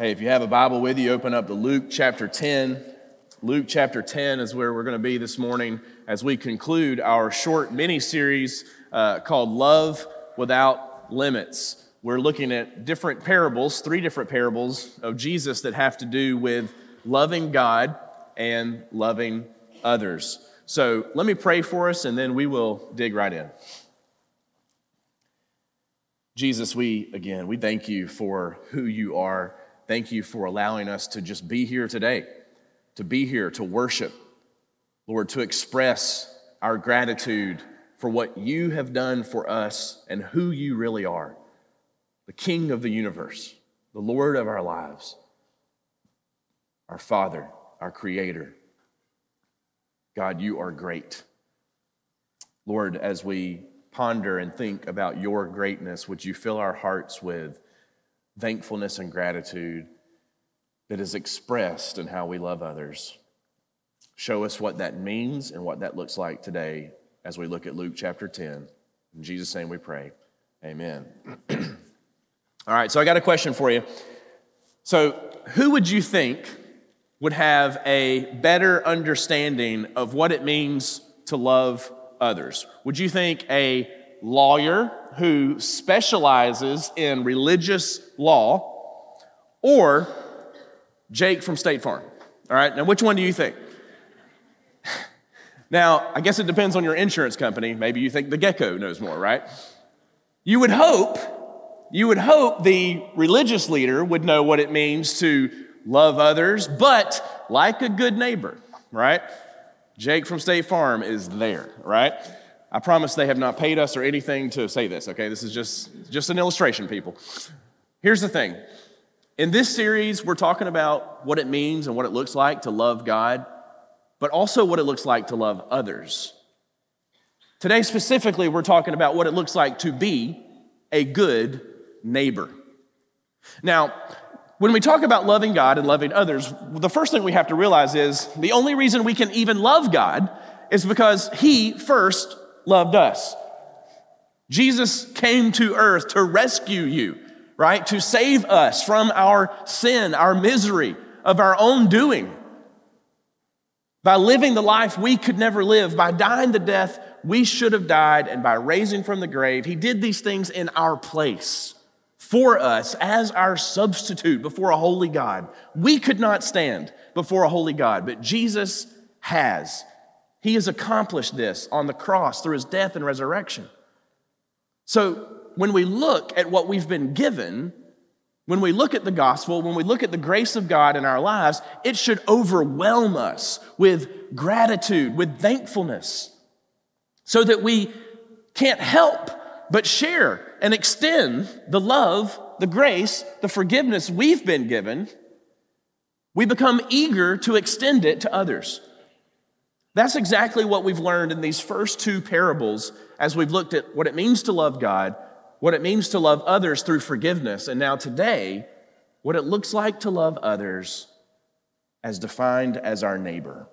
Hey, if you have a Bible with you, open up to Luke chapter 10. Luke chapter 10 is where we're going to be this morning as we conclude our short mini series uh, called Love Without Limits. We're looking at different parables, three different parables of Jesus that have to do with loving God and loving others. So let me pray for us and then we will dig right in. Jesus, we, again, we thank you for who you are. Thank you for allowing us to just be here today, to be here to worship, Lord, to express our gratitude for what you have done for us and who you really are the King of the universe, the Lord of our lives, our Father, our Creator. God, you are great. Lord, as we ponder and think about your greatness, would you fill our hearts with thankfulness and gratitude that is expressed in how we love others? Show us what that means and what that looks like today as we look at Luke chapter 10. In Jesus' name we pray. Amen. All right, so I got a question for you. So, who would you think would have a better understanding of what it means to love others? Would you think a lawyer who specializes in religious law or Jake from State Farm? All right, now which one do you think? Now, I guess it depends on your insurance company. Maybe you think the gecko knows more, right? You would hope, you would hope the religious leader would know what it means to love others, but like a good neighbor, right? Jake from State Farm is there, right? I promise they have not paid us or anything to say this, okay? This is just, just an illustration, people. Here's the thing. In this series, we're talking about what it means and what it looks like to love God, but also what it looks like to love others. Today, specifically, we're talking about what it looks like to be a good neighbor. Now, when we talk about loving God and loving others, the first thing we have to realize is the only reason we can even love God is because He first loved us. Jesus came to earth to rescue you, right? To save us from our sin, our misery, of our own doing. By living the life we could never live, by dying the death we should have died, and by raising from the grave, He did these things in our place for us as our substitute before a holy God. We could not stand before a holy God, but Jesus has. He has accomplished this on the cross through his death and resurrection. So when we look at what we've been given, when we look at the gospel, when we look at the grace of God in our lives, it should overwhelm us with gratitude, with thankfulness, so that we can't help but share and extend the love, the grace, the forgiveness we've been given, we become eager to extend it to others. That's exactly what we've learned in these first two parables as we've looked at what it means to love God, what it means to love others through forgiveness, and now today, what it looks like to love others as defined as our neighbor.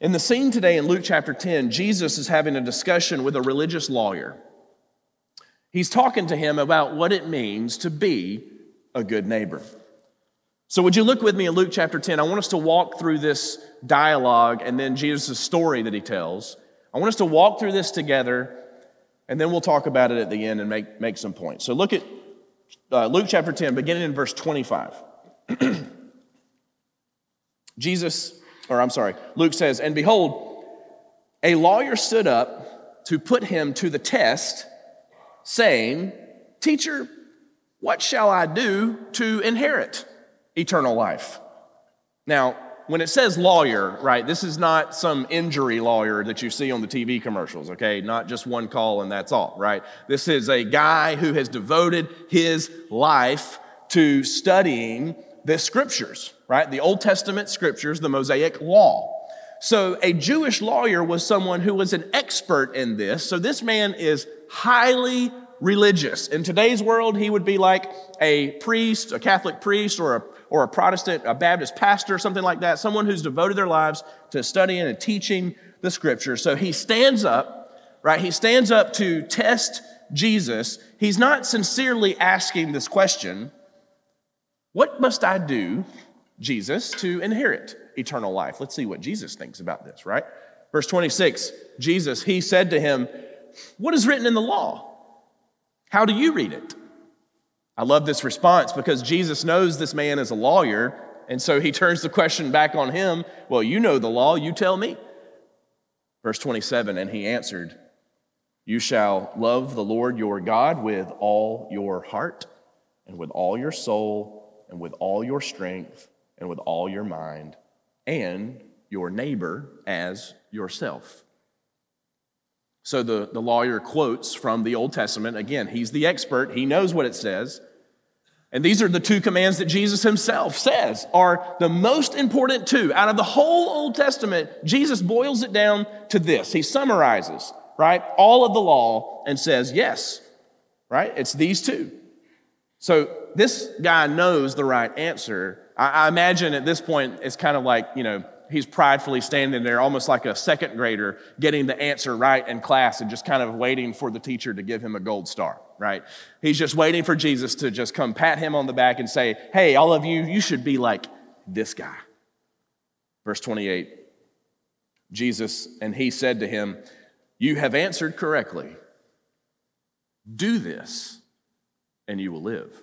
In the scene today in Luke chapter 10, Jesus is having a discussion with a religious lawyer. He's talking to him about what it means to be a good neighbor. So, would you look with me in Luke chapter 10? I want us to walk through this dialogue and then Jesus' story that he tells. I want us to walk through this together, and then we'll talk about it at the end and make, make some points. So, look at uh, Luke chapter 10, beginning in verse 25. Jesus, or I'm sorry, Luke says, And behold, a lawyer stood up to put him to the test saying, Teacher, what shall I do to inherit eternal life? Now, when it says lawyer, right, this is not some injury lawyer that you see on the TV commercials, okay? Not just one call and that's all, right? This is a guy who has devoted his life to studying the scriptures, right? The Old Testament scriptures, the Mosaic law. So a Jewish lawyer was someone who was an expert in this. So this man is highly religious. In today's world, he would be like a priest, a Catholic priest, or a, or a Protestant, a Baptist pastor, something like that, someone who's devoted their lives to studying and teaching the scriptures. So he stands up, right? He stands up to test Jesus. He's not sincerely asking this question, What must I do, Jesus, to inherit eternal life? Let's see what Jesus thinks about this, right? Verse 26 Jesus, he said to him, What is written in the law? How do you read it? I love this response because Jesus knows this man is a lawyer, and so he turns the question back on him. Well, you know the law, you tell me. Verse 27 And he answered, You shall love the Lord your God with all your heart, and with all your soul, and with all your strength, and with all your mind, and your neighbor as yourself. So the, the lawyer quotes from the Old Testament. Again, he's the expert, he knows what it says. And these are the two commands that Jesus himself says are the most important two. Out of the whole Old Testament, Jesus boils it down to this. He summarizes, right, all of the law and says, yes, right? It's these two. So this guy knows the right answer. I, I imagine at this point, it's kind of like, you know, he's pridefully standing there, almost like a second grader, getting the answer right in class and just kind of waiting for the teacher to give him a gold star, right? He's just waiting for Jesus to just come pat him on the back and say, Hey, all of you, you should be like this guy. Verse 28 Jesus, and he said to him, You have answered correctly. Do this, and you will live.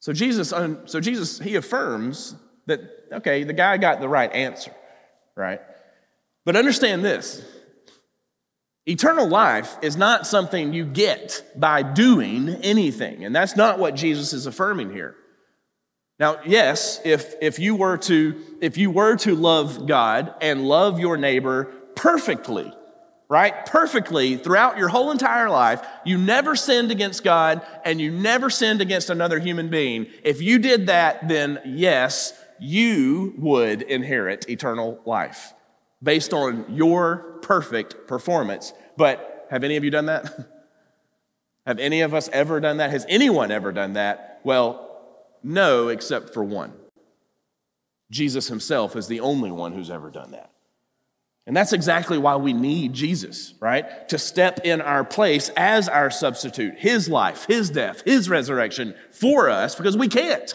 So Jesus, so Jesus, he affirms that, okay, the guy got the right answer, right? But understand this eternal life is not something you get by doing anything. And that's not what Jesus is affirming here. Now, yes, if, if, you were to, if you were to love God and love your neighbor perfectly, right? Perfectly throughout your whole entire life, you never sinned against God and you never sinned against another human being. If you did that, then yes, you would inherit eternal life based on your perfect performance. But have any of you done that? have any of us ever done that? Has anyone ever done that? Well, no, except for one. Jesus himself is the only one who's ever done that. And that's exactly why we need Jesus, right? To step in our place as our substitute, his life, his death, his resurrection for us, because we can't.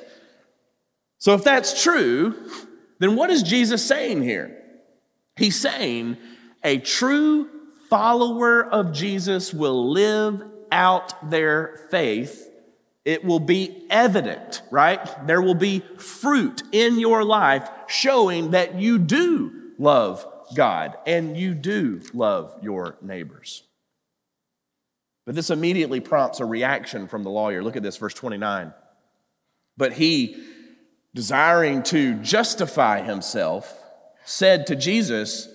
So, if that's true, then what is Jesus saying here? He's saying a true follower of Jesus will live out their faith. It will be evident, right? There will be fruit in your life showing that you do love God and you do love your neighbors. But this immediately prompts a reaction from the lawyer. Look at this, verse 29. But he, desiring to justify himself, said to Jesus,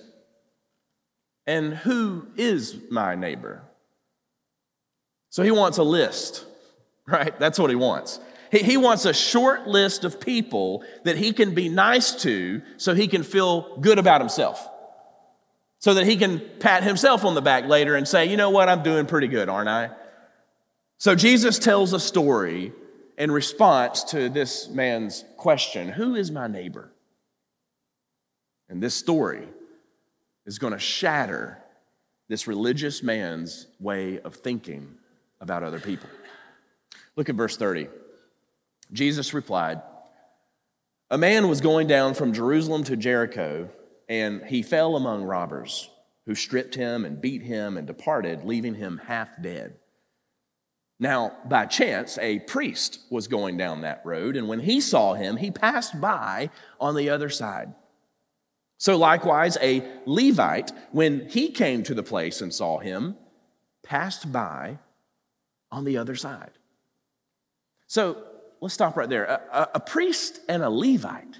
And who is my neighbor? So he wants a list, right? That's what he wants. He, wants a short list of people that he can be nice to so he can feel good about himself. So that he can pat himself on the back later and say, you know what, I'm doing pretty good, aren't I? So Jesus tells a story in response to this man's question Who is my neighbor? And this story is going to shatter this religious man's way of thinking about other people. Look at verse 30. Jesus replied, A man was going down from Jerusalem to Jericho, and he fell among robbers who stripped him and beat him and departed, leaving him half dead. Now, by chance, a priest was going down that road, and when he saw him, he passed by on the other side. So, likewise, a Levite, when he came to the place and saw him, passed by on the other side. So, let's stop right there. A, a, a priest and a Levite.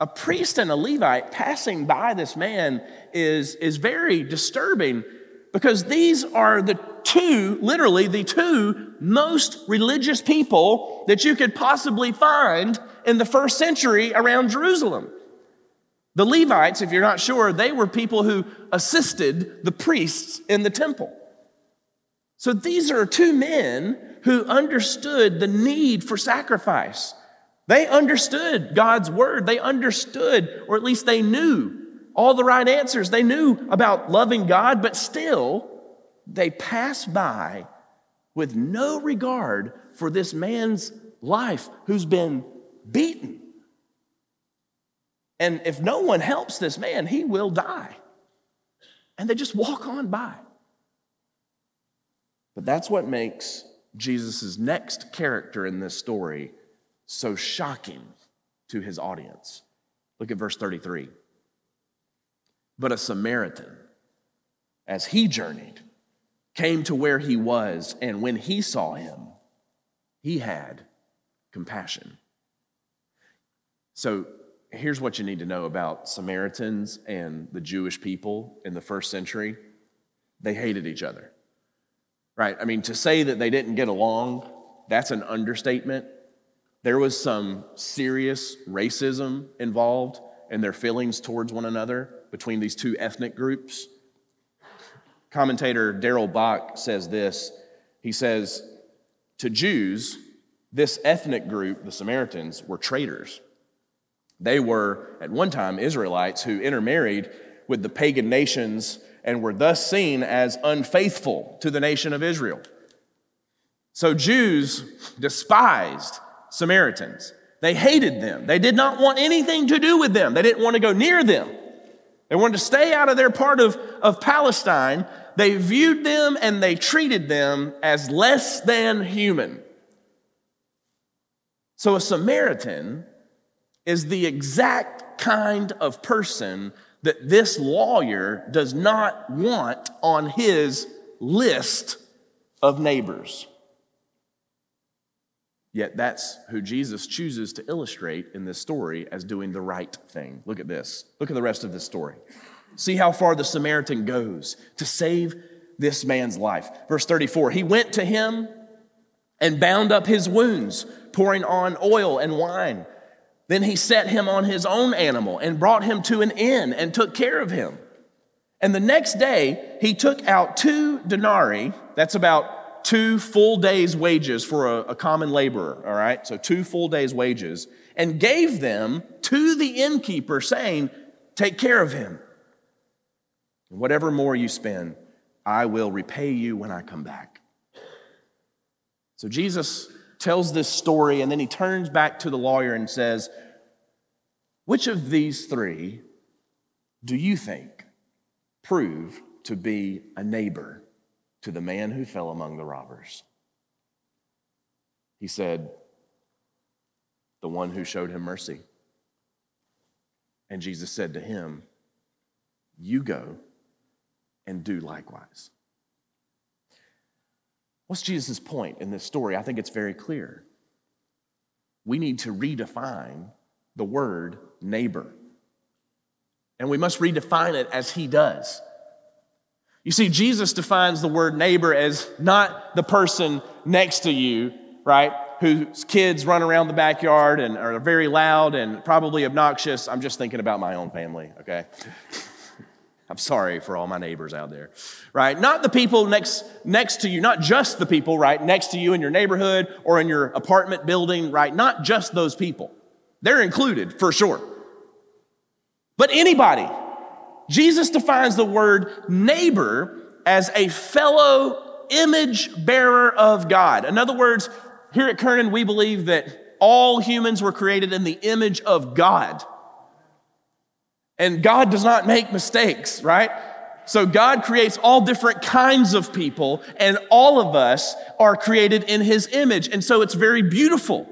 A priest and a Levite passing by this man is, is very disturbing because these are the two, literally, the two most religious people that you could possibly find in the first century around Jerusalem. The Levites, if you're not sure, they were people who assisted the priests in the temple. So these are two men who understood the need for sacrifice. They understood God's word. They understood, or at least they knew all the right answers. They knew about loving God, but still, they pass by with no regard for this man's life who's been beaten. And if no one helps this man, he will die. And they just walk on by. But that's what makes Jesus' next character in this story so shocking to his audience. Look at verse 33. But a Samaritan, as he journeyed, came to where he was, and when he saw him, he had compassion. So here's what you need to know about Samaritans and the Jewish people in the first century they hated each other. Right? I mean, to say that they didn't get along, that's an understatement. There was some serious racism involved in their feelings towards one another between these two ethnic groups. Commentator Darrell Bock says this. He says, To Jews, this ethnic group, the Samaritans, were traitors. They were, at one time, Israelites who intermarried with the pagan nations and were thus seen as unfaithful to the nation of Israel. So Jews despised Samaritans. They hated them. They did not want anything to do with them. They didn't want to go near them. They wanted to stay out of their part of, of Palestine. They viewed them and they treated them as less than human. So a Samaritan is the exact kind of person that this lawyer does not want on his list of neighbors. Yet that's who Jesus chooses to illustrate in this story as doing the right thing. Look at this. Look at the rest of this story. See how far the Samaritan goes to save this man's life. Verse 34 He went to him and bound up his wounds, pouring on oil and wine. Then he set him on his own animal and brought him to an inn and took care of him. And the next day, he took out two denarii, that's about two full days' wages for a, a, common laborer, all right? So two full days' wages, and gave them to the innkeeper, saying, Take care of him. Whatever more you spend, I will repay you when I come back. So Jesus tells this story, and then he turns back to the lawyer and says, Which of these three do you think prove to be a neighbor to the man who fell among the robbers? He said, The one who showed him mercy. And Jesus said to him, You go and do likewise. What's Jesus' point in this story? I think it's very clear. We need to redefine the word neighbor. And we must redefine it as he does. You see, Jesus defines the word neighbor as not the person next to you, right? Whose kids run around the backyard and are very loud and probably obnoxious. I'm just thinking about my own family, okay? I'm sorry for all my neighbors out there, right? Not the people next, next to you, not just the people, right, next to you in your neighborhood or in your apartment building, right? Not just those people. They're included for sure. But anybody. Jesus defines the word neighbor as a fellow image bearer of God. In other words, here at Kernan, we believe that all humans were created in the image of God. And God does not make mistakes, right? So God creates all different kinds of people, and all of us are created in His image. And so it's very beautiful.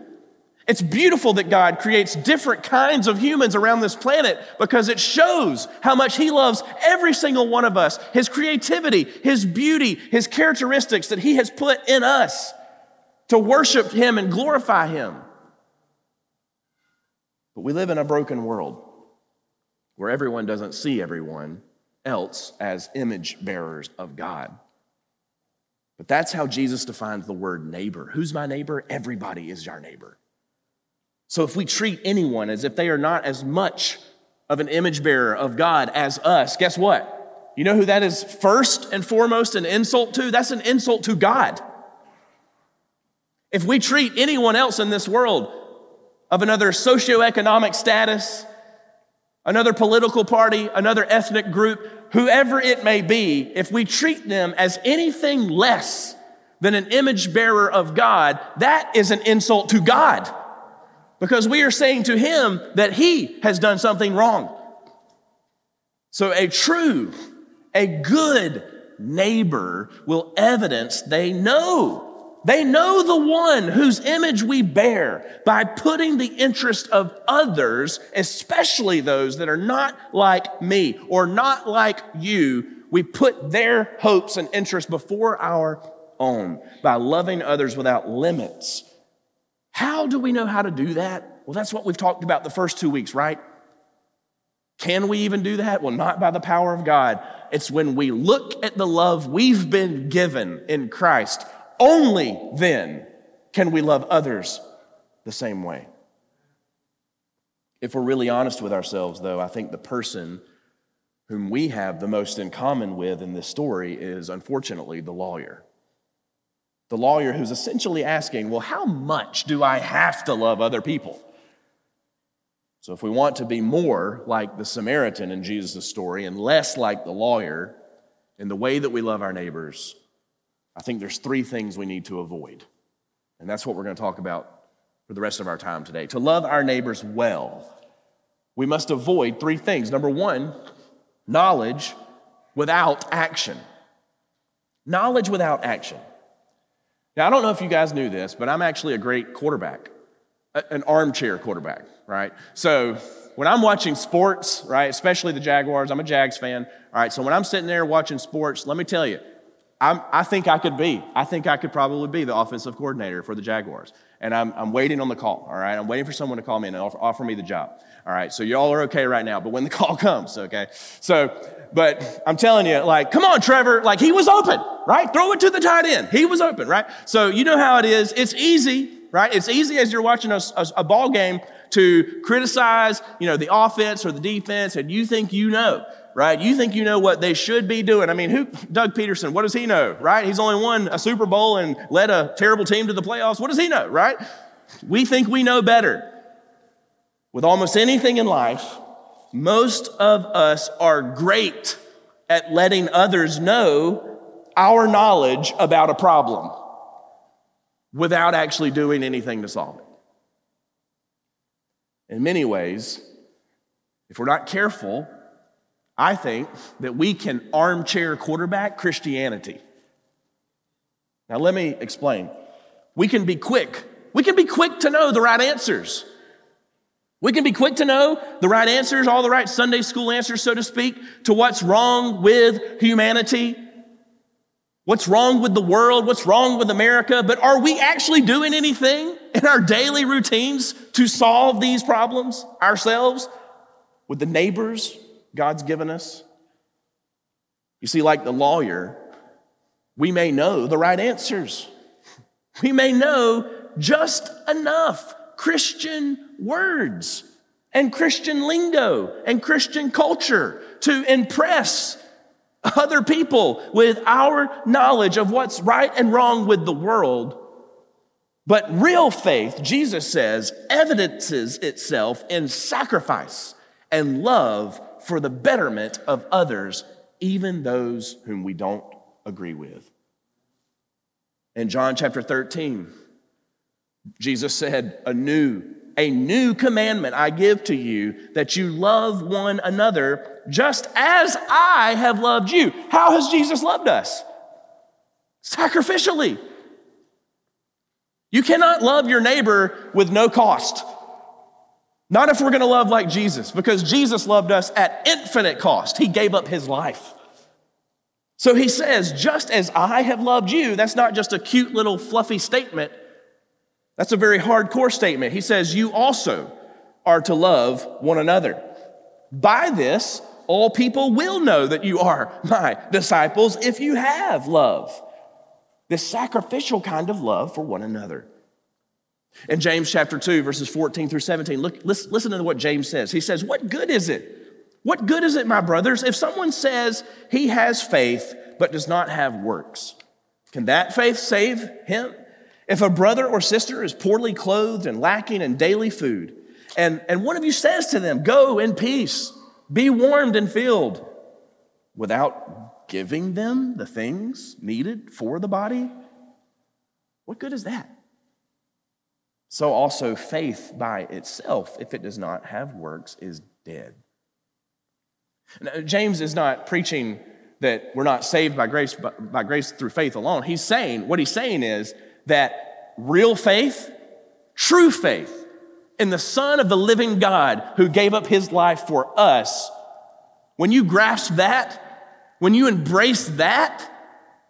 It's beautiful that God creates different kinds of humans around this planet because it shows how much He loves every single one of us, His creativity, His beauty, His characteristics that He has put in us to worship Him and glorify Him. But we live in a broken world where everyone doesn't see everyone else as image bearers of God. But that's how Jesus defines the word neighbor. Who's my neighbor? Everybody is our neighbor. So if we treat anyone as if they are not as much of an image bearer of God as us, guess what? You know who that is first and foremost an insult to? That's an insult to God. If we treat anyone else in this world of another socioeconomic status, another political party, another ethnic group, whoever it may be, if we treat them as anything less than an image bearer of God, that is an insult to God. Because we are saying to him that he has done something wrong. So a true, a good neighbor will evidence they know. They know the one whose image we bear by putting the interest of others, especially those that are not like me or not like you, we put their hopes and interests before our own by loving others without limits. How do we know how to do that? Well, that's what we've talked about the first two weeks, right? Can we even do that? Well, not by the power of God. It's when we look at the love we've been given in Christ. Only then can we love others the same way. If we're really honest with ourselves, though, I think the person whom we have the most in common with in this story is unfortunately the lawyer. The lawyer who's essentially asking, Well, how much do I have to love other people? So, if we want to be more like the Samaritan in Jesus' story and less like the lawyer in the way that we love our neighbors, I think there's three things we need to avoid. And that's what we're going to talk about for the rest of our time today. To love our neighbors well, we must avoid three things. Number one, knowledge without action. Knowledge without action. Now, I don't know if you guys knew this, but I'm actually a great quarterback an armchair quarterback, right? So when I'm watching sports, right, especially the Jaguars, I'm a Jags fan, all right, so when I'm sitting there watching sports, let me tell you, I'm, i think I could be, I think I could probably be the offensive coordinator for the Jaguars. And I'm, I'm waiting on the call, all right? I'm waiting for someone to call me and offer, offer me the job, all right? So y'all are okay right now, but when the call comes, okay? So, but I'm telling you, like, come on, Trevor, like, he was open, right? Throw it to the tight end. He was open, right? So you know how it is. It's easy right? It's easy as you're watching a, a, a ball game to criticize, you know, the offense or the defense, and you think you know, right? You think you know what they should be doing. I mean, who, Doug Pederson, what does he know, right? He's only won a Super Bowl and led a terrible team to the playoffs. What does he know, right? We think we know better. With almost anything in life, most of us are great at letting others know our knowledge about a problem without actually doing anything to solve it. In many ways, if we're not careful, I think that we can armchair quarterback Christianity. Now, let me explain. We can be quick. We can be quick to know the right answers. We can be quick to know the right answers, all the right Sunday school answers, so to speak, to what's wrong with humanity. What's wrong with the world? What's wrong with America? But are we actually doing anything in our daily routines to solve these problems ourselves with the neighbors God's given us? You see, like the lawyer, we may know the right answers. We may know just enough Christian words and Christian lingo and Christian culture to impress other people with our knowledge of what's right and wrong with the world. But real faith, Jesus says, evidences itself in sacrifice and love for the betterment of others, even those whom we don't agree with. In John chapter 13, Jesus said, A new a new commandment I give to you that you love one another just as I have loved you. How has Jesus loved us? Sacrificially. You cannot love your neighbor with no cost. Not if we're going to love like Jesus, because Jesus loved us at infinite cost. He gave up his life. So he says, just as I have loved you, that's not just a cute little fluffy statement. That's a very hardcore statement. He says, You also are to love one another. By this, all people will know that you are my disciples if you have love, this sacrificial kind of love for one another. In James chapter 2, verses 14 through 17, look, listen, listen to what James says. He says, What good is it? What good is it, my brothers, if someone says he has faith but does not have works? Can that faith save him? If a brother or sister is poorly clothed and lacking in daily food, and, and one of you says to them, Go in peace, be warmed and filled, without giving them the things needed for the body, What good is that? So also faith by itself, if it does not have works, is dead. Now, James is not preaching that we're not saved by grace, by grace through faith alone. He's saying, what he's saying is that real faith, true faith in the Son of the living God who gave up his life for us, when you grasp that, when you embrace that,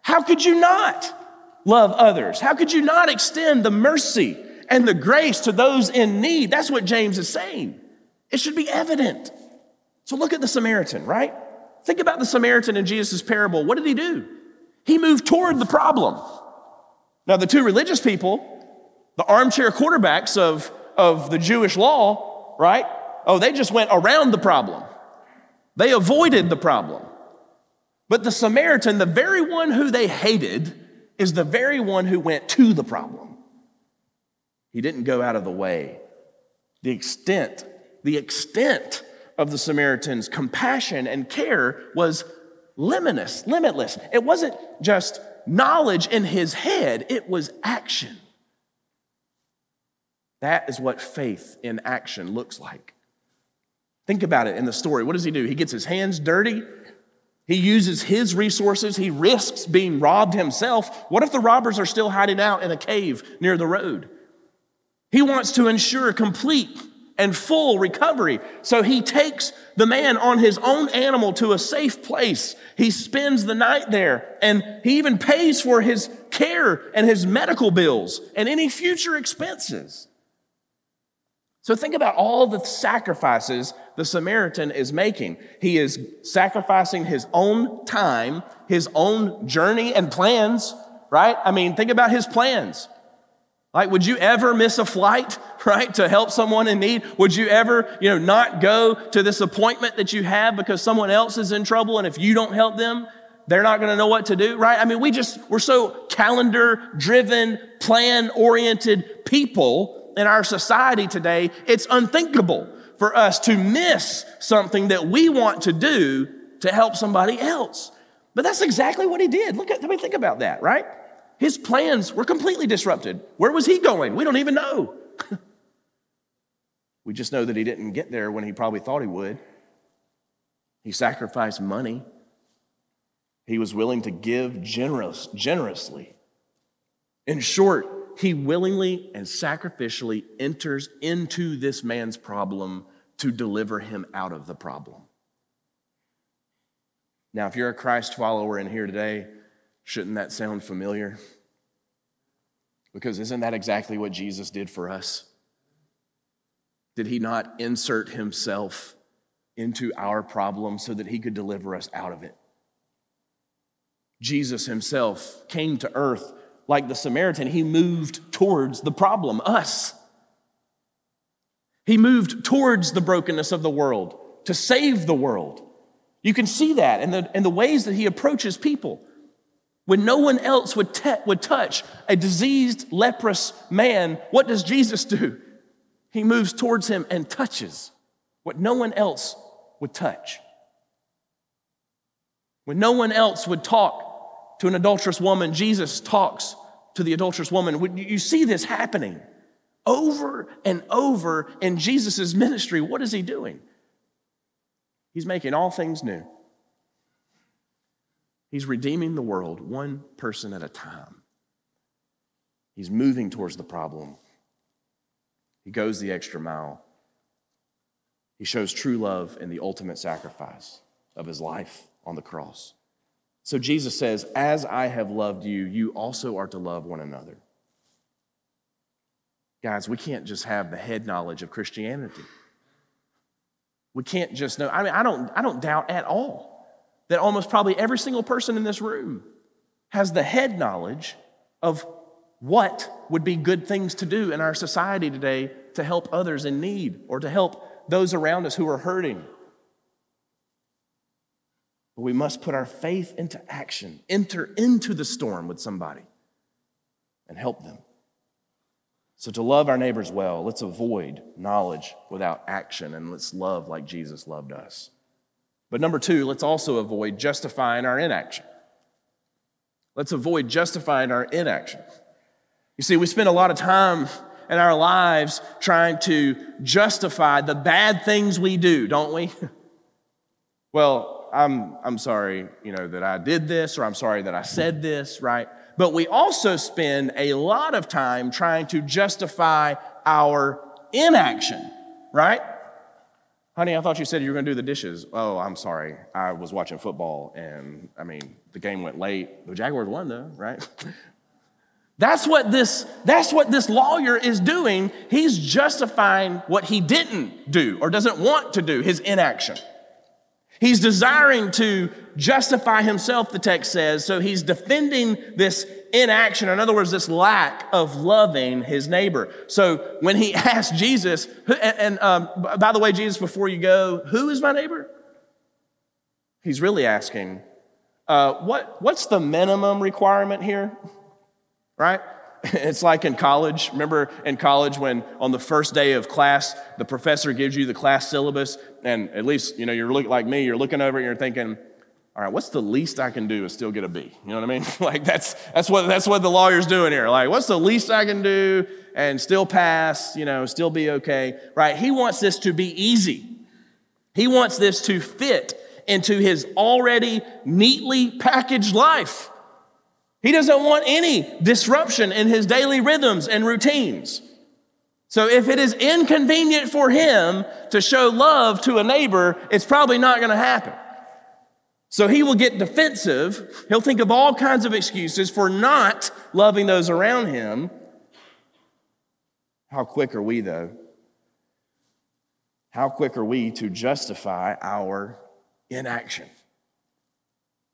how could you not love others? How could you not extend the mercy and the grace to those in need? That's what James is saying. It should be evident. So look at the Samaritan, right? Think about the Samaritan in Jesus' parable. What did he do? He moved toward the problem. Now, the two religious people, the armchair quarterbacks of, of the Jewish law, right? Oh, they just went around the problem. They avoided the problem. But the Samaritan, the very one who they hated, is the very one who went to the problem. He didn't go out of the way. The extent, the extent of the Samaritan's compassion and care was limitless, limitless. It wasn't just knowledge in his head, it was action. That is what faith in action looks like. Think about it in the story. What does he do? He gets his hands dirty. He uses his resources. He risks being robbed himself. What if the robbers are still hiding out in a cave near the road? He wants to ensure complete and full recovery. So he takes the man on his own animal to a safe place. He spends the night there and he even pays for his care and his medical bills and any future expenses. So think about all the sacrifices the Samaritan is making. He is sacrificing his own time, his own journey and plans, right? I mean, think about his plans. Like, would you ever miss a flight, right, to help someone in need? Would you ever, you know, not go to this appointment that you have because someone else is in trouble and if you don't help them, they're not going to know what to do, right? I mean, we just, we're so calendar driven, plan oriented people in our society today. It's unthinkable for us to miss something that we want to do to help somebody else. But that's exactly what he did. Look at, let me think about that, right? His plans were completely disrupted. Where was he going? We don't even know. we just know that he didn't get there when he probably thought he would. He sacrificed money. He was willing to give generous, generously. In short, he willingly and sacrificially enters into this man's problem to deliver him out of the problem. Now, if you're a Christ follower in here today, Shouldn't that sound familiar? Because isn't that exactly what Jesus did for us? Did he not insert himself into our problem so that he could deliver us out of it? Jesus himself came to earth like the Samaritan. He moved towards the problem, us. He moved towards the brokenness of the world to save the world. You can see that in the, in the ways that he approaches people. When no one else would, te- would touch a diseased, leprous man, what does Jesus do? He moves towards him and touches what no one else would touch. When no one else would talk to an adulterous woman, Jesus talks to the adulterous woman. You see this happening over and over in Jesus' ministry. What is he doing? He's making all things new. He's redeeming the world one person at a time. He's moving towards the problem. He goes the extra mile. He shows true love in the ultimate sacrifice of his life on the cross. So Jesus says, As I have loved you, you also are to love one another. Guys, we can't just have the head knowledge of Christianity. We can't just know. I mean, I don't, I don't doubt at all that almost probably every single person in this room has the head knowledge of what would be good things to do in our society today to help others in need or to help those around us who are hurting. But we must put our faith into action, enter into the storm with somebody, and help them. So, to love our neighbors well, let's avoid knowledge without action, and let's love like Jesus loved us. But number two, let's also avoid justifying our inaction. Let's avoid justifying our inaction. You see, we spend a lot of time in our lives trying to justify the bad things we do, don't we? well, I'm, I'm sorry, you know, that I did this, or I'm sorry that I said this, right? But we also spend a lot of time trying to justify our inaction, right? Honey, I thought you said you were going to do the dishes. Oh, I'm sorry. I was watching football and I mean, the game went late. The Jaguars won though, right? That's what this that's what this lawyer is doing. He's justifying what he didn't do or doesn't want to do, his inaction. He's desiring to justify himself, the text says, so he's defending this inaction. In other words, this lack of loving his neighbor. So when he asked Jesus, and, um, by the way, Jesus, before you go, who is my neighbor? He's really asking, uh, what, what's the minimum requirement here? Right? It's like in college. Remember in college when on the first day of class, the professor gives you the class syllabus, and at least, you know, you're looking like me, you're looking over it and you're thinking, all right, what's the least I can do and still get a B? You know what I mean? like that's that's what that's what the lawyer's doing here. Like, what's the least I can do and still pass, you know, still be okay? Right? He wants this to be easy. He wants this to fit into his already neatly packaged life. He doesn't want any disruption in his daily rhythms and routines. So if it is inconvenient for him to show love to a neighbor, it's probably not going to happen. So he will get defensive. He'll think of all kinds of excuses for not loving those around him. How quick are we, though? How quick are we to justify our inaction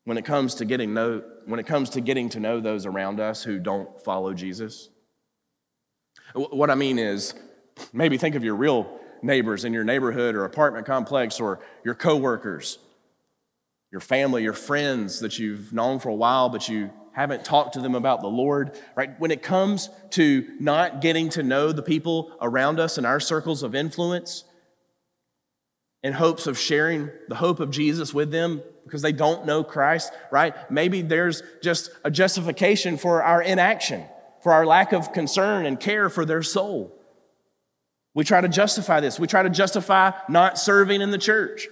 when it comes to getting know, when it comes to getting to know those around us who don't follow Jesus? What I mean is, maybe think of your real neighbors in your neighborhood or apartment complex or your coworkers your family, your friends that you've known for a while, but you haven't talked to them about the Lord, right? When it comes to not getting to know the people around us in our circles of influence, in hopes of sharing the hope of Jesus with them because they don't know Christ, right? Maybe there's just a justification for our inaction, for our lack of concern and care for their soul. We try to justify this. We try to justify not serving in the church.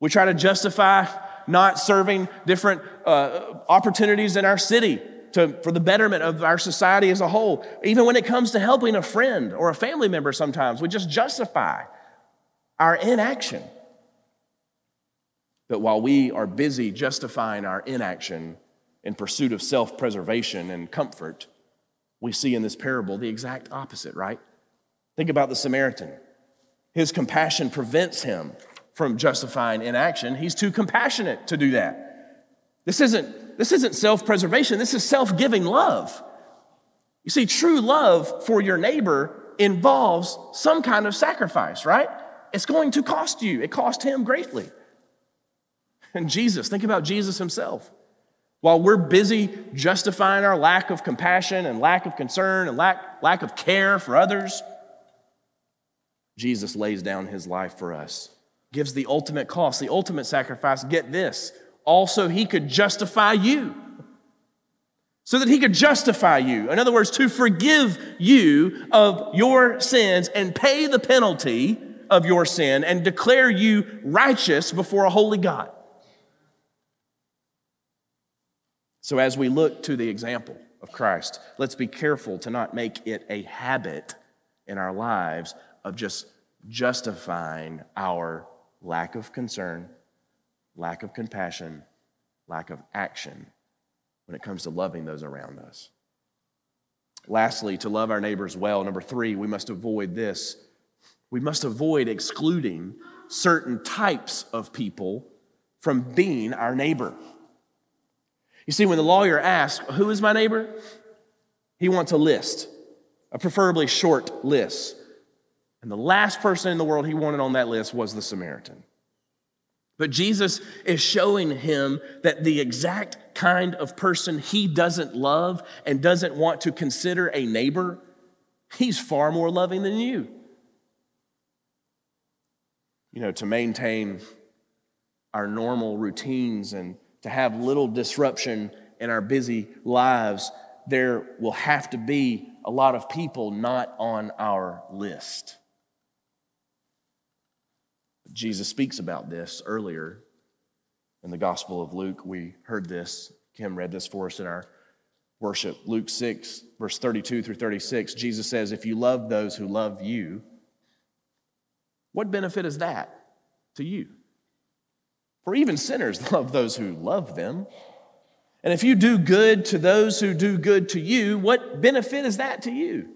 We try to justify not serving different uh, opportunities in our city to, for the betterment of our society as a whole. Even when it comes to helping a friend or a family member, sometimes we just justify our inaction. But while we are busy justifying our inaction in pursuit of self preservation and comfort, we see in this parable the exact opposite, right? Think about the Samaritan. His compassion prevents him from justifying inaction. He's too compassionate to do that. This isn't, this isn't self preservation, this is self giving love. You see, true love for your neighbor involves some kind of sacrifice, right? It's going to cost you, it cost him greatly. And Jesus, think about Jesus himself. While we're busy justifying our lack of compassion and lack of concern and lack, lack of care for others, Jesus lays down his life for us gives the ultimate cost, the ultimate sacrifice. Get this. Also, he could justify you. So that he could justify you. In other words, to forgive you of your sins and pay the penalty of your sin and declare you righteous before a holy God. So, as we look to the example of Christ, let's be careful to not make it a habit in our lives of just justifying our lack of concern, lack of compassion, lack of action when it comes to loving those around us. Lastly, to love our neighbors well, number three, we must avoid this. We must avoid excluding certain types of people from being our neighbor. You see, when the lawyer asks, Who is my neighbor? he wants a list, a preferably short list. And the last person in the world he wanted on that list was the Samaritan. But Jesus is showing him that the exact kind of person he doesn't love and doesn't want to consider a neighbor, he's far more loving than you. You know, to maintain our normal routines and to have little disruption in our busy lives, there will have to be a lot of people not on our list. Jesus speaks about this earlier in the Gospel of Luke. We heard this. Kim read this for us in our worship. Luke 6, verse 32 through 36. Jesus says, If you love those who love you, what benefit is that to you? For even sinners love those who love them. And if you do good to those who do good to you, what benefit is that to you?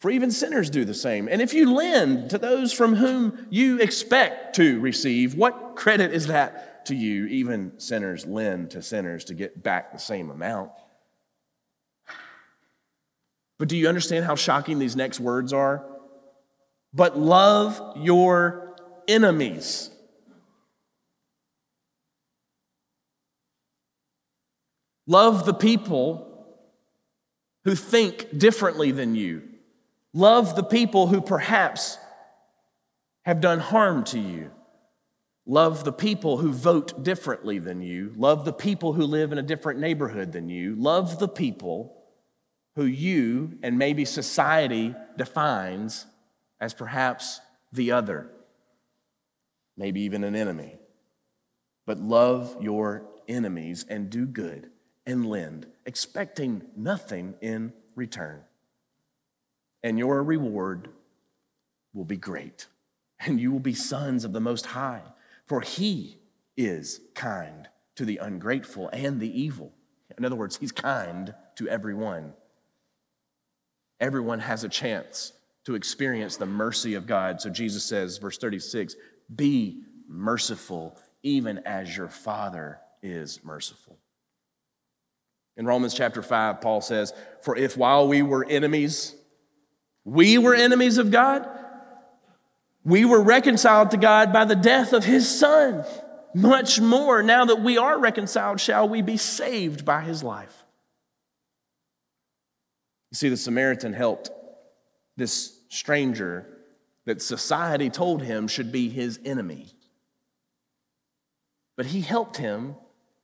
For even sinners do the same. And if you lend to those from whom you expect to receive, what credit is that to you? Even sinners lend to sinners to get back the same amount. But do you understand how shocking these next words are? But love your enemies. Love the people who think differently than you. Love the people who perhaps have done harm to you. Love the people who vote differently than you. Love the people who live in a different neighborhood than you. Love the people who you and maybe society defines as perhaps the other, maybe even an enemy. But love your enemies and do good and lend, expecting nothing in return. And your reward will be great, and you will be sons of the Most High, for He is kind to the ungrateful and the evil. In other words, He's kind to everyone. Everyone has a chance to experience the mercy of God. So Jesus says, verse 36, be merciful, even as your Father is merciful. In Romans chapter 5, Paul says, For if while we were enemies, we were enemies of God, we were reconciled to God by the death of his Son. Much more, now that we are reconciled, shall we be saved by his life. You see, the Samaritan helped this stranger that society told him should be his enemy. But he helped him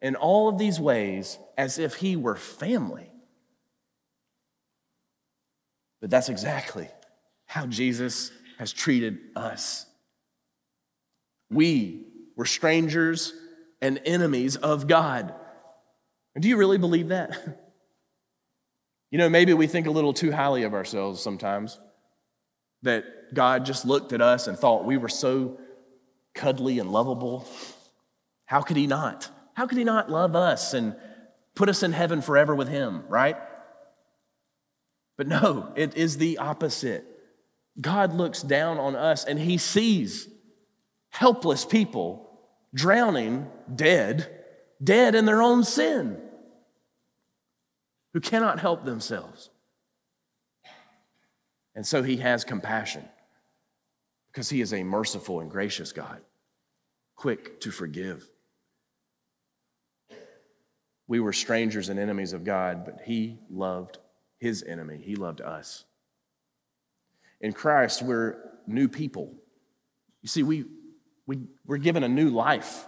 in all of these ways as if he were family. But that's exactly how Jesus has treated us. We were strangers and enemies of God. And do you really believe that? You know, maybe we think a little too highly of ourselves sometimes, that God just looked at us and thought we were so cuddly and lovable. How could He not? How could he not love us and put us in heaven forever with him, right? But no, it is the opposite. God looks down on us and he sees helpless people drowning, dead, dead in their own sin, who cannot help themselves. And so he has compassion because he is a merciful and gracious God, quick to forgive. We were strangers and enemies of God, but He loved His enemy. He loved us. In Christ, we're new people. You see, we, we, we're given a new life.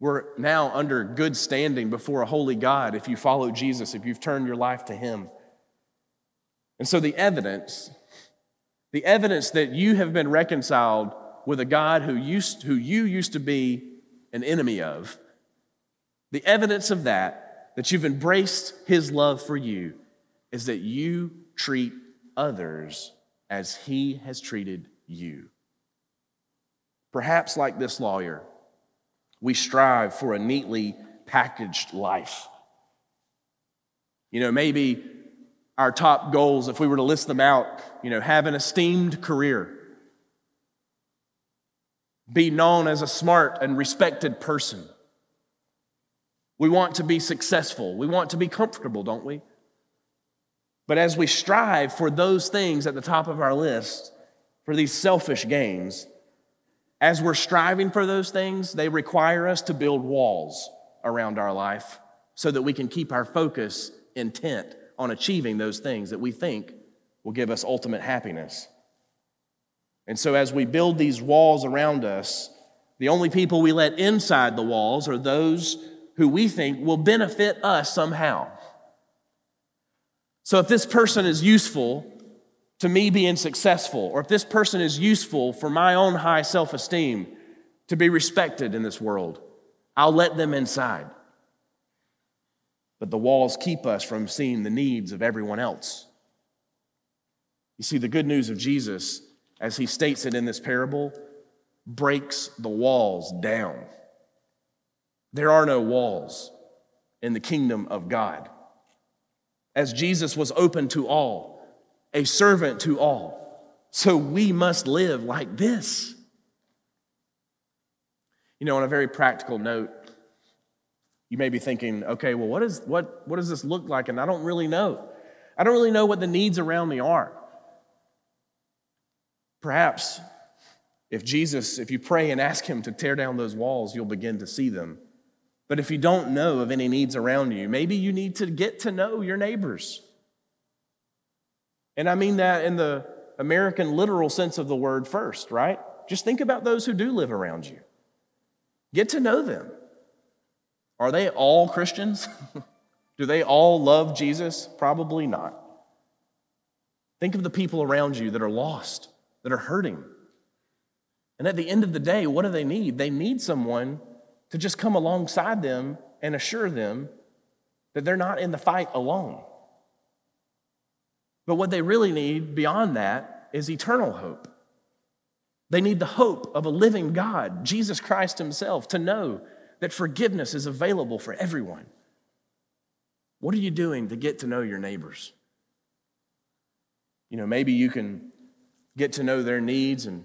We're now under good standing before a holy God if you follow Jesus, if you've turned your life to Him. And so the evidence, the evidence that you have been reconciled with a God who, used, who you used to be an enemy of, the evidence of that, that you've embraced his love for you, is that you treat others as he has treated you. Perhaps, like this lawyer, we strive for a neatly packaged life. You know, maybe our top goals, if we were to list them out, you know, have an esteemed career, be known as a smart and respected person we want to be successful. We want to be comfortable, don't we? But as we strive for those things at the top of our list, for these selfish gains, as we're striving for those things, they require us to build walls around our life so that we can keep our focus intent on achieving those things that we think will give us ultimate happiness. And so, as we build these walls around us, the only people we let inside the walls are those who we think will benefit us somehow. So if this person is useful to me being successful, or if this person is useful for my own high self esteem to be respected in this world, I'll let them inside. But the walls keep us from seeing the needs of everyone else. You see, the good news of Jesus, as he states it in this parable, breaks the walls down. There are no walls in the kingdom of God. As Jesus was open to all, a servant to all, so we must live like this. You know, on a very practical note, you may be thinking, okay, well, what, is, what, what does this look like? And I don't really know. I don't really know what the needs around me are. Perhaps if Jesus, if you pray and ask Him to tear down those walls, you'll begin to see them. But if you don't know of any needs around you, maybe you need to get to know your neighbors. And I mean that in the American literal sense of the word first, right? Just think about those who do live around you. Get to know them. Are they all Christians? do they all love Jesus? Probably not. Think of the people around you that are lost, that are hurting. And at the end of the day, what do they need? They need someone to just come alongside them and assure them that they're not in the fight alone. But what they really need beyond that is eternal hope. They need the hope of a living God, Jesus Christ Himself, to know that forgiveness is available for everyone. What are you doing to get to know your neighbors? You know, maybe you can get to know their needs and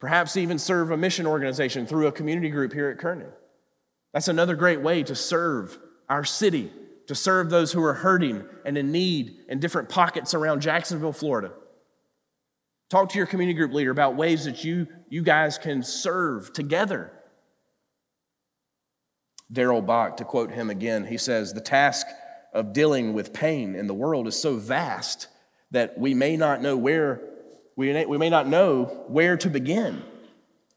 perhaps even serve a mission organization through a community group here at Kernan. That's another great way to serve our city, to serve those who are hurting and in need in different pockets around Jacksonville, Florida. Talk to your community group leader about ways that you, you guys can serve together. Darrell Bock, to quote him again, he says, The task of dealing with pain in the world is so vast that we may not know where we may, we may not know where to begin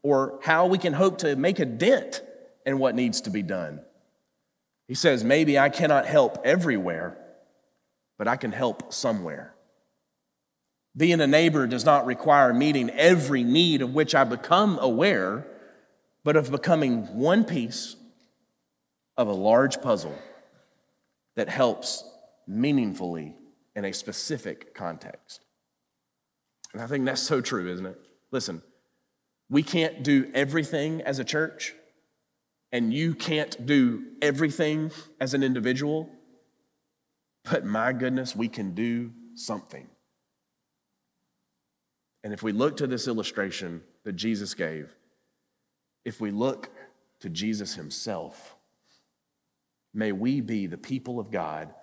or how we can hope to make a dent in what needs to be done. He says, Maybe I cannot help everywhere, but I can help somewhere. Being a neighbor does not require meeting every need of which I become aware, but of becoming one piece of a large puzzle that helps meaningfully in a specific context. And I think that's so true, isn't it? Listen, we can't do everything as a church, and you can't do everything as an individual, but my goodness, we can do something. And if we look to this illustration that Jesus gave, if we look to Jesus himself, may we be the people of God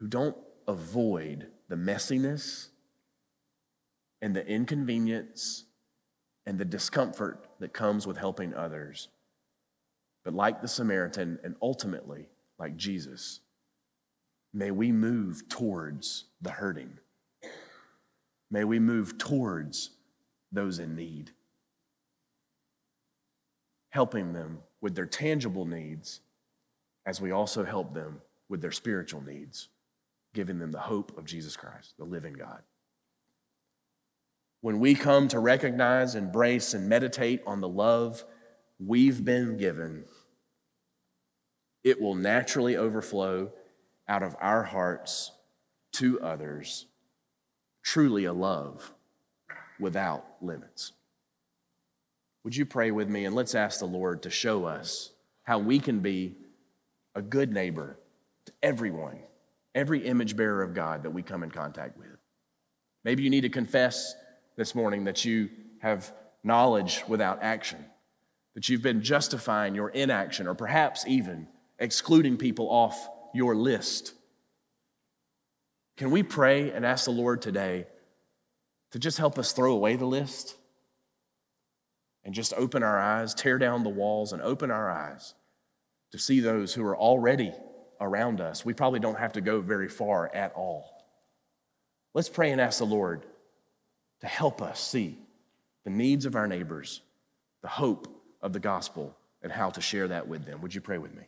who don't avoid the messiness and the inconvenience and the discomfort that comes with helping others. But like the Samaritan, and ultimately like Jesus, may we move towards the hurting. May we move towards those in need, helping them with their tangible needs as we also help them with their spiritual needs, giving them the hope of Jesus Christ, the living God. When we come to recognize, embrace, and meditate on the love we've been given, it will naturally overflow out of our hearts to others, truly a love without limits. Would you pray with me and let's ask the Lord to show us how we can be a good neighbor to everyone, every image bearer of God that we come in contact with? Maybe you need to confess this morning that you have knowledge without action, that you've been justifying your inaction, or perhaps even excluding people off your list. Can we pray and ask the Lord today to just help us throw away the list and just open our eyes, tear down the walls, and open our eyes to see those who are already around us? We probably don't have to go very far at all. Let's pray and ask the Lord to help us see the needs of our neighbors, the hope of the gospel, and how to share that with them. Would you pray with me?